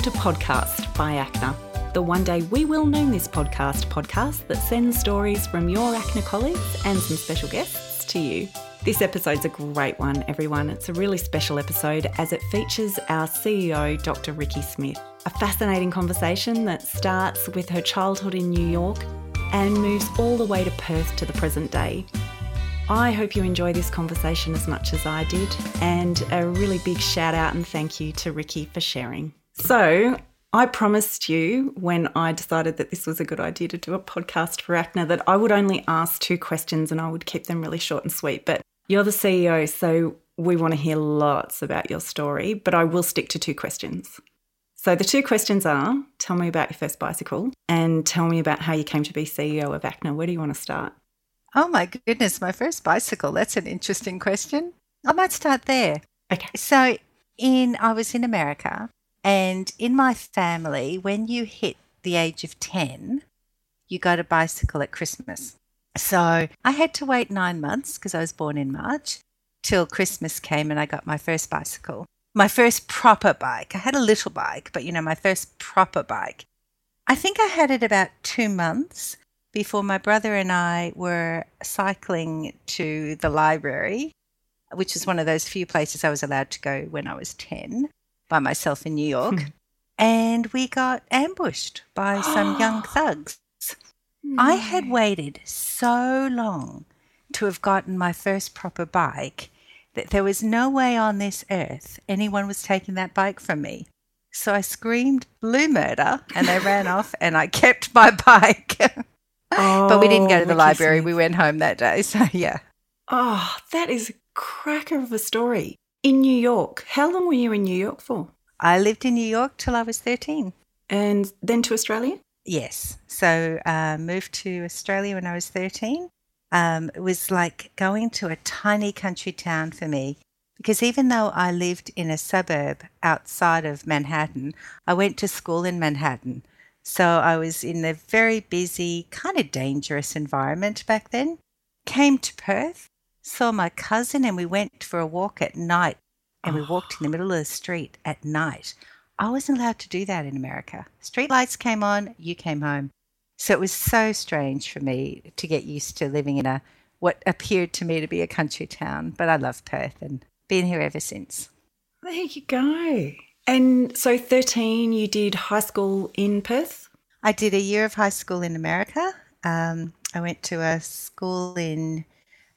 Welcome to Podcast by ACNA, the One Day We Will Name This Podcast podcast that sends stories from your ACNA colleagues and some special guests to you. This episode's a great one, everyone. It's a really special episode as it features our CEO, Dr. Ricki Smith. A fascinating conversation that starts with her childhood in New York and moves all the way to Perth to the present day. I hope you enjoy this conversation as much as I did, and a really big shout out and thank you to Ricki for sharing. So, I promised you when I decided that this was a good idea to do a podcast for ACNA that I would only ask two questions and I would keep them really short and sweet. But you're the CEO, so we want to hear lots about your story, but I will stick to two questions. So the two questions are tell me about your first bicycle and tell me about how you came to be CEO of ACNA. Where do you want to start? Oh my goodness, my first bicycle. That's an interesting question. I might start there. Okay. So in I was in America and in my family when you hit the age of 10, you got a bicycle at Christmas. So I had to wait 9 months because I was born in March till Christmas came and I got my first bicycle. My first proper bike. I had a little bike, but you know, my first proper bike. I think I had it about 2 months before my brother and I were cycling to the library, which is one of those few places I was allowed to go when I was 10 by myself in New York. Hmm. and we got ambushed by some young thugs. I had waited so long to have gotten my first proper bike that there was no way on this earth anyone was taking that bike from me. So I screamed blue murder and they ran off and I kept my bike. Oh, but we didn't go to the oh, library. We went home that day. So yeah. Oh, that is a cracker of a story. In New York. How long were you in New York for? I lived in New York till I was 13. And then to Australia? Yes. So uh, moved to Australia when I was 13. Um, it was like going to a tiny country town for me because even though I lived in a suburb outside of Manhattan, I went to school in Manhattan. So I was in a very busy, kind of dangerous environment back then. Came to Perth, saw my cousin, and we went for a walk at night. And we walked in the middle of the street at night. I wasn't allowed to do that in America. Street lights came on, you came home. So it was so strange for me to get used to living in a what appeared to me to be a country town. But I love Perth and been here ever since. There you go. And so 13, you did high school in Perth? I did a year of high school in America. Um, I went to a school in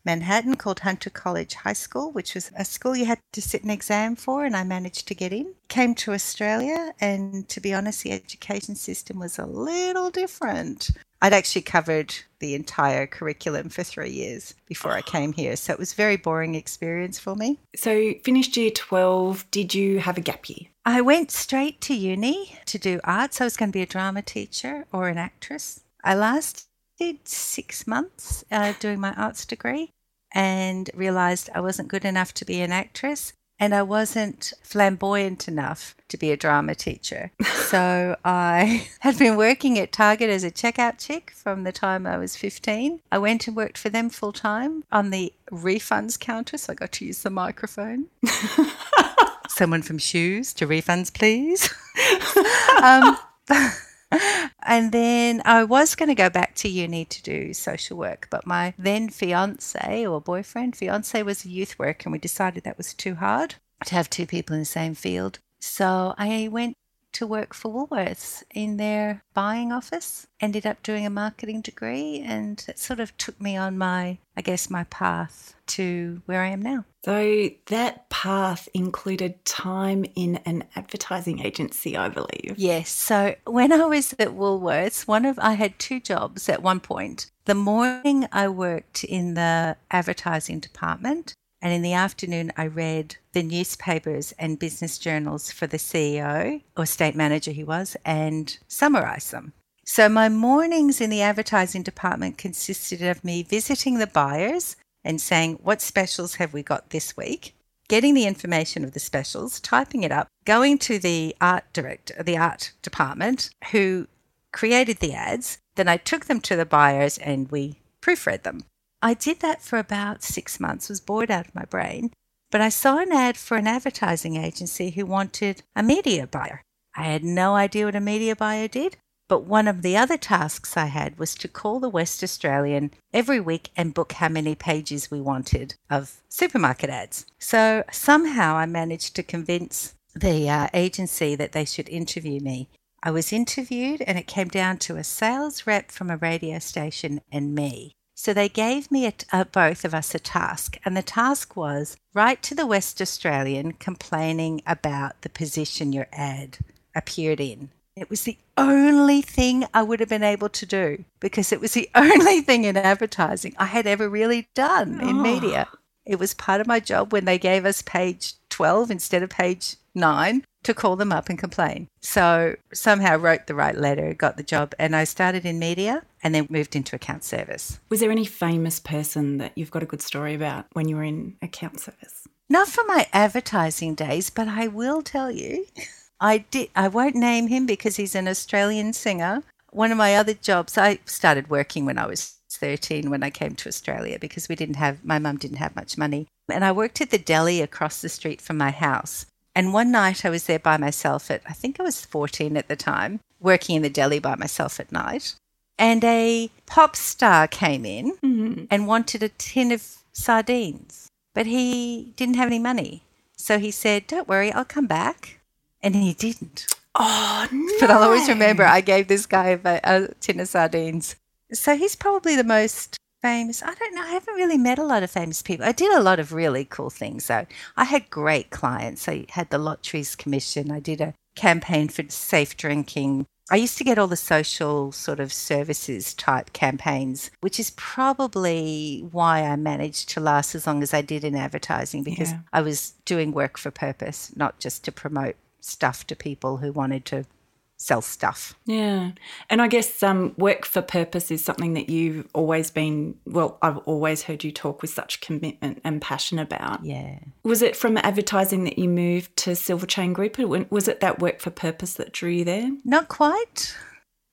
Manhattan called Hunter College High School, which was a school you had to sit an exam for, and I managed to get in. Came to Australia, and to be honest, the education system was a little different. I'd actually covered the entire curriculum for three years before I ah. came here, so it was a very boring experience for me. So finished year 12. Did you have a gap year? I went straight to uni to do arts. I was going to be a drama teacher or an actress. I lasted six months uh, doing my arts degree and realized I wasn't good enough to be an actress and I wasn't flamboyant enough to be a drama teacher. so I had been working at Target as a checkout chick from the time I was 15. I went and worked for them full time on the refunds counter, so I got to use the microphone. Someone from shoes to refunds, please. um, and then I was going to go back to uni to do social work, but my then fiance or boyfriend, fiance was a youth worker, and we decided that was too hard to have two people in the same field. So I went to work for Woolworths in their buying office, ended up doing a marketing degree, and it sort of took me on my, I guess, my path to where I am now. So that path included time in an advertising agency, I believe. Yes. So when I was at Woolworths, one of I had two jobs at one point. The morning I worked in the advertising department, and in the afternoon I read the newspapers and business journals for the CEO or state manager he was and summarized them. So my mornings in the advertising department consisted of me visiting the buyers and saying, What specials have we got this week? Getting the information of the specials, typing it up, going to the art director, the art department who created the ads. Then I took them to the buyers and we proofread them. I did that for about six months, was bored out of my brain. But I saw an ad for an advertising agency who wanted a media buyer. I had no idea what a media buyer did. But one of the other tasks I had was to call the West Australian every week and book how many pages we wanted of supermarket ads. So somehow I managed to convince the uh, agency that they should interview me. I was interviewed, and it came down to a sales rep from a radio station and me. So they gave me a, uh, both of us a task, and the task was write to the West Australian complaining about the position your ad appeared in. It was the only thing I would have been able to do because it was the only thing in advertising I had ever really done in oh. media. It was part of my job when they gave us page 12 instead of page 9 to call them up and complain. So somehow wrote the right letter, got the job, and I started in media and then moved into account service. Was there any famous person that you've got a good story about when you were in account service? Not for my advertising days, but I will tell you. I did I won't name him because he's an Australian singer. One of my other jobs, I started working when I was 13 when I came to Australia because we didn't have my mum didn't have much money. And I worked at the deli across the street from my house. And one night I was there by myself at, I think I was 14 at the time, working in the deli by myself at night. And a pop star came in mm-hmm. and wanted a tin of sardines, but he didn't have any money. So he said, Don't worry, I'll come back. And he didn't. Oh, no. But I'll always remember I gave this guy a, a tin of sardines. So he's probably the most famous. I don't know. I haven't really met a lot of famous people. I did a lot of really cool things though. I had great clients. I had the Lotteries Commission. I did a campaign for safe drinking. I used to get all the social sort of services type campaigns, which is probably why I managed to last as long as I did in advertising because yeah. I was doing work for purpose, not just to promote stuff to people who wanted to sell stuff. Yeah. And I guess um, work for purpose is something that you've always been, well, I've always heard you talk with such commitment and passion about. Yeah. Was it from advertising that you moved to Silver Chain Group? Was it that work for purpose that drew you there? Not quite.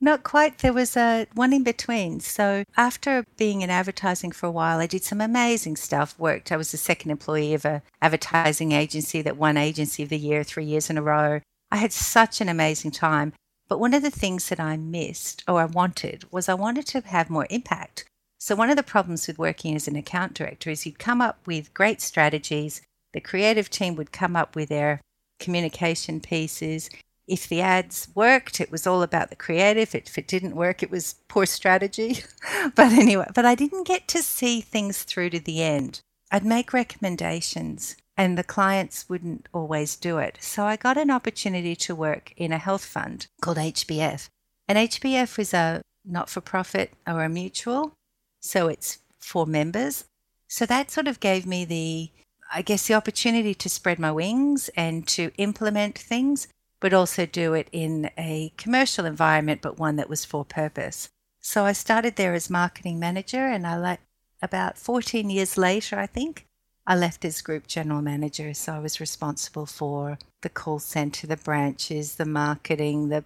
Not quite. There was a one in between. So after being in advertising for a while, I did some amazing stuff. Worked. I was the second employee of a advertising agency that won Agency of the Year three years in a row. I had such an amazing time. But one of the things that I missed or I wanted was I wanted to have more impact. So, one of the problems with working as an account director is you'd come up with great strategies, the creative team would come up with their communication pieces. If the ads worked, it was all about the creative. If it didn't work, it was poor strategy. but anyway, but I didn't get to see things through to the end. I'd make recommendations and the clients wouldn't always do it. So I got an opportunity to work in a health fund called HBF. And HBF is a not for profit or a mutual, so it's for members. So that sort of gave me the, I guess, the opportunity to spread my wings and to implement things, but also do it in a commercial environment, but one that was for purpose. So I started there as marketing manager, and I like about 14 years later, I think, I left as group general manager, so I was responsible for the call center, the branches, the marketing, the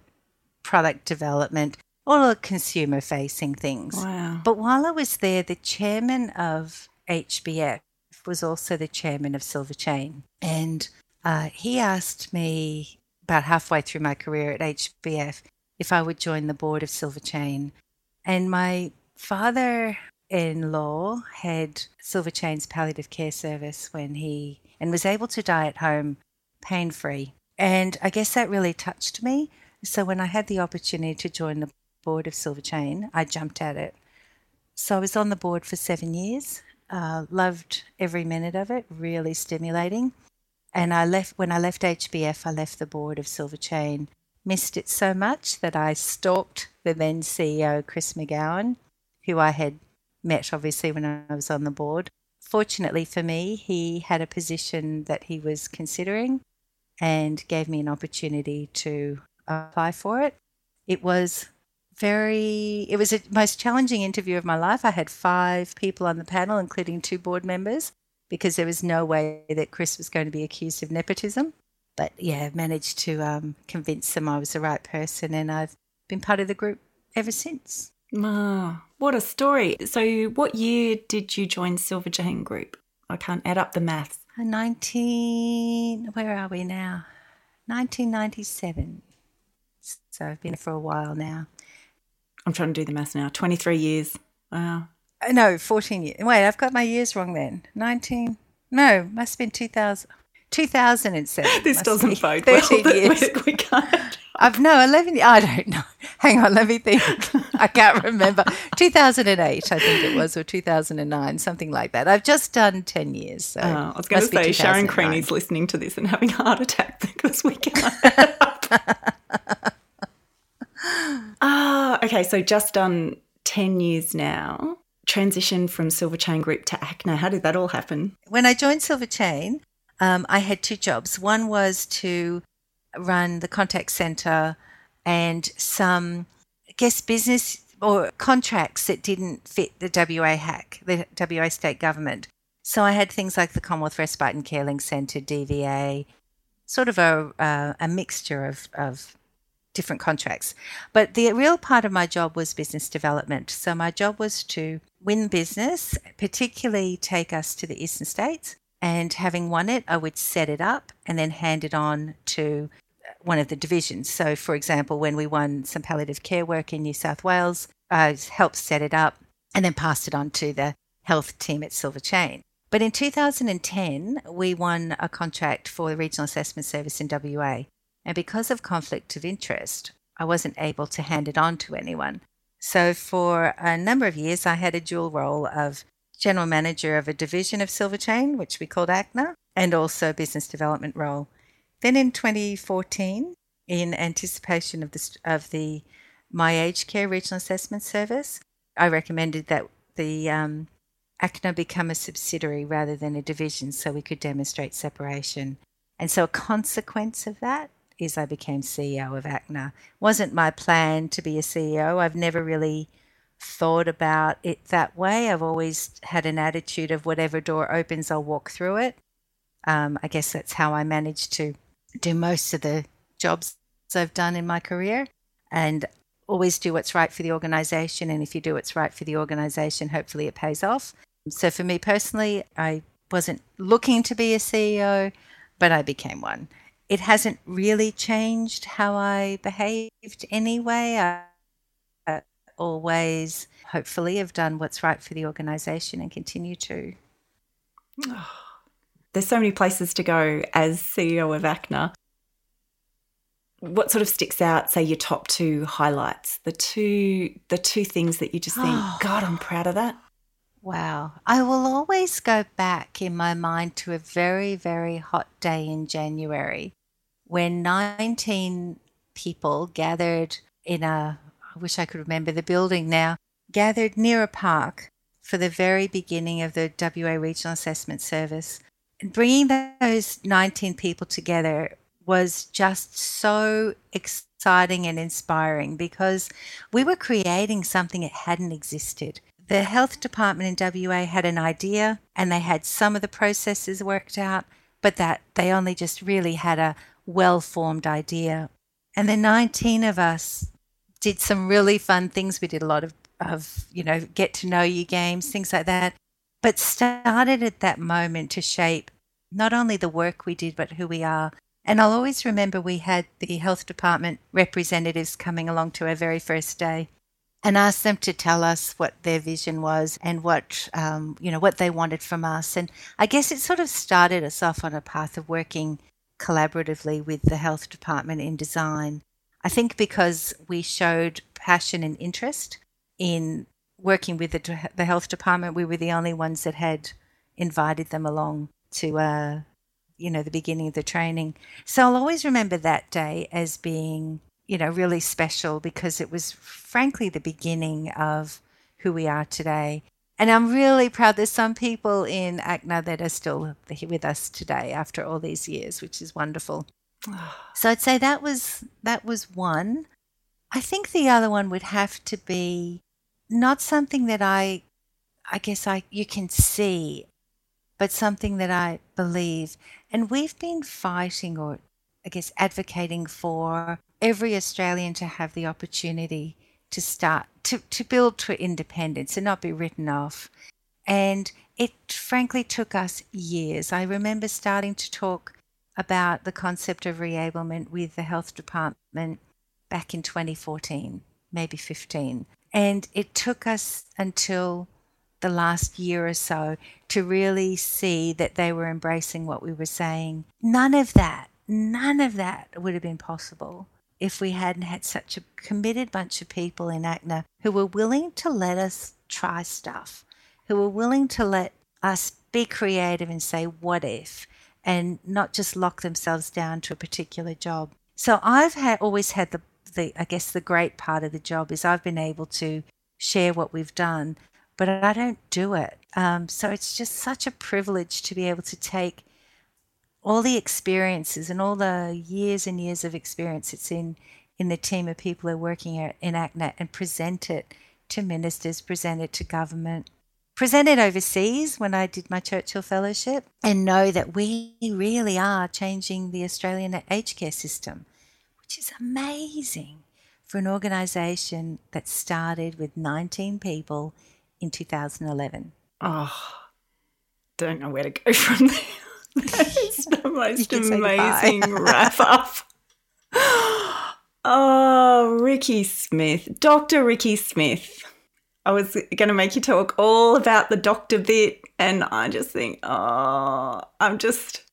product development, all the consumer facing things. Wow. But while I was there, the chairman of HBF was also the chairman of Silver Chain. And uh, he asked me about halfway through my career at HBF if I would join the board of Silver Chain. And my father in law had Silver Chain's palliative care service when he and was able to die at home pain free. And I guess that really touched me. So when I had the opportunity to join the board of Silver Chain, I jumped at it. So I was on the board for seven years. Uh, loved every minute of it, really stimulating. And I left when I left HBF, I left the board of Silver Chain. Missed it so much that I stalked the then CEO Chris McGowan, who I had met obviously when I was on the board. Fortunately for me, he had a position that he was considering and gave me an opportunity to apply for it. It was very it was the most challenging interview of my life. I had five people on the panel including two board members because there was no way that Chris was going to be accused of nepotism. But yeah, managed to um, convince them I was the right person, and I've been part of the group ever since. Ah, what a story. So, what year did you join Silver Chain Group? I can't add up the maths. 19, where are we now? 1997. So I've been for a while now. I'm trying to do the maths now. 23 years. Wow. Uh, no, 14 years. Wait, I've got my years wrong then. 19. No, must have been 2000. 2007. This doesn't bode well. 13 years. We, can't. I've no 11. I don't know. Hang on, let me think. I can't remember. 2008, I think it was, or 2009, something like that. I've just done 10 years. So Uh, I was going to say Sharon Creaney's listening to this and having a heart attack because we can't. ah, okay. So just done 10 years now. Transition from Silver Chain Group to ACNA. How did that all happen? When I joined Silver Chain, um, I had two jobs. One was to run the contact center and some, I guess, business or contracts that didn't fit the WA HACC, the WA state government. So I had things like the Commonwealth Respite and Care Link Centre, DVA, sort of a, uh, a mixture of, of different contracts. But the real part of my job was business development. So my job was to win business, particularly take us to the eastern states. And having won it, I would set it up and then hand it on to one of the divisions. So, for example, when we won some palliative care work in New South Wales, I helped set it up and then passed it on to the health team at Silver Chain. But in 2010, we won a contract for the Regional Assessment Service in WA. And because of conflict of interest, I wasn't able to hand it on to anyone. So for a number of years, I had a dual role of general manager of a division of Silver Chain, which we called ACNA, and also business development role. Then in 2014, in anticipation of the, of the My Aged Care Regional Assessment Service, I recommended that the um, ACNA become a subsidiary rather than a division so we could demonstrate separation. And so a consequence of that is I became CEO of ACNA. Wasn't my plan to be a CEO. I've never really thought about it that way. I've always had an attitude of whatever door opens, I'll walk through it. Um, I guess that's how I managed to do most of the jobs I've done in my career and always do what's right for the organization. And if you do what's right for the organization, hopefully it pays off. So for me personally, I wasn't looking to be a CEO, but I became one. It hasn't really changed how I behaved anyway. I, always, hopefully, have done what's right for the organization and continue to. There's so many places to go as CEO of ACNA. What sort of sticks out, say your top two highlights, the two the two things that you just think, God, I'm proud of that? Wow. I will always go back in my mind to a very, very hot day in January when 19 people gathered in a, I wish I could remember the building now, gathered near a park for the very beginning of the WA Regional Assessment Service. And bringing those 19 people together was just so exciting and inspiring because we were creating something that hadn't existed. The health department in WA had an idea and they had some of the processes worked out, but that they only just really had a well formed idea. And the 19 of us did some really fun things. We did a lot of, of, you know, get to know you games, things like that, but started at that moment to shape not only the work we did, but who we are. And I'll always remember we had the health department representatives coming along to our very first day and asked them to tell us what their vision was and what um, you know what they wanted from us. And I guess it sort of started us off on a path of working collaboratively with the health department in design. I think because we showed passion and interest in working with the, the health department, we were the only ones that had invited them along to, uh, you know, the beginning of the training. So I'll always remember that day as being, you know, really special because it was frankly the beginning of who we are today. And I'm really proud there's some people in ACNA that are still with us today after all these years, which is wonderful. So I'd say that was that was one. I think the other one would have to be not something that I I guess I you can see, but something that I believe. And we've been fighting or I guess advocating for every Australian to have the opportunity to start to, to build to independence and not be written off. And it frankly took us years. I remember starting to talk about the concept of reablement with the health department back in 2014, maybe 15. And it took us until the last year or so to really see that they were embracing what we were saying. None of that, none of that would have been possible if we hadn't had such a committed bunch of people in ACNA who were willing to let us try stuff, who were willing to let us be creative and say, what if? And not just lock themselves down to a particular job. So I've had always had the, the I guess the great part of the job is I've been able to share what we've done, but I don't do it. Um, so it's just such a privilege to be able to take all the experiences and all the years and years of experience it's in in the team of people who are working in ACNA and present it to ministers, present it to government, present it overseas when I did my Churchill Fellowship, and know that we really are changing the Australian aged care system, which is amazing for an organisation that started with 19 people in 2011. Oh, don't know where to go from there. That's the most amazing wrap up. Oh, Ricki Smith, Dr. Ricki Smith. I was going to make you talk all about the doctor bit, and I just think, oh, I'm just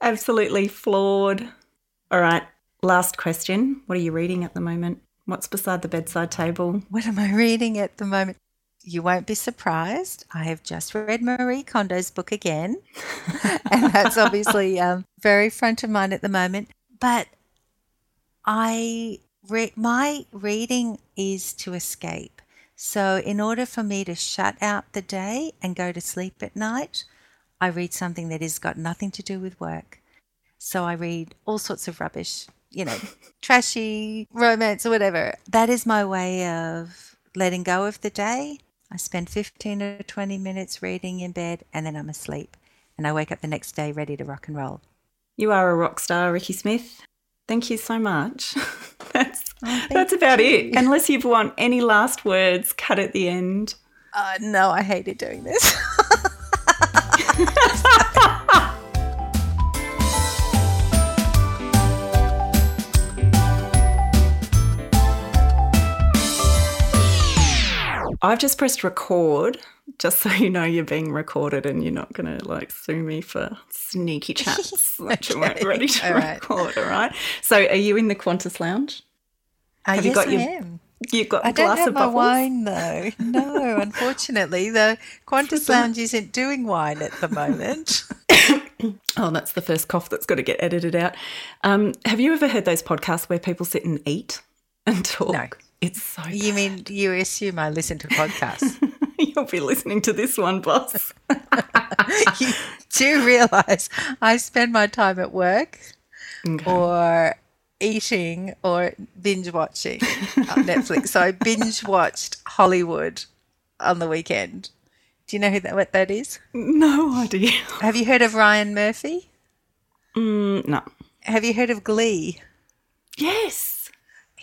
absolutely floored. All right, last question. What are you reading at the moment? What's beside the bedside table? What am I reading at the moment? you won't be surprised. I have just read Marie Kondo's book again, and that's obviously um, very front of mind at the moment. But I re- my reading is to escape. So, in order for me to shut out the day and go to sleep at night, I read something that has got nothing to do with work. So, I read all sorts of rubbish, you know, trashy romance or whatever. That is my way of letting go of the day I spend 15 or 20 minutes reading in bed and then I'm asleep. And I wake up the next day ready to rock and roll. You are a rock star, Ricki Smith. Thank you so much. that's oh, that's about you. it. Unless you want any last words cut at the end. Uh, no, I hated doing this. I've just pressed record just so you know you're being recorded and you're not going to like sue me for sneaky chats that okay. you weren't ready to all record. Right. All right. So, are you in the Qantas lounge? Uh, have yes, you got I your, am. You've got I don't have my wine though. No, unfortunately, the Qantas lounge isn't doing wine at the moment. oh, that's the first cough that's got to get edited out. Um, have you ever heard those podcasts where people sit and eat and talk? No. It's so. You mean you assume I listen to podcasts? You'll be listening to this one, boss. you do realize I spend my time at work okay. or eating or binge watching on Netflix. So I binge watched Hollywood on the weekend. Do you know who that what that is? No idea. Have you heard of Ryan Murphy? Mm, no. Have you heard of Glee? Yes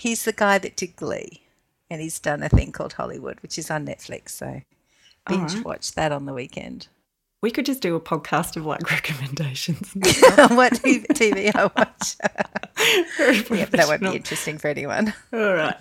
he's the guy that did Glee, and he's done a thing called Hollywood, which is on Netflix. So binge right. watch that on the weekend. We could just do a podcast of like recommendations. what TV I watch. yeah, that won't be interesting for anyone. All right.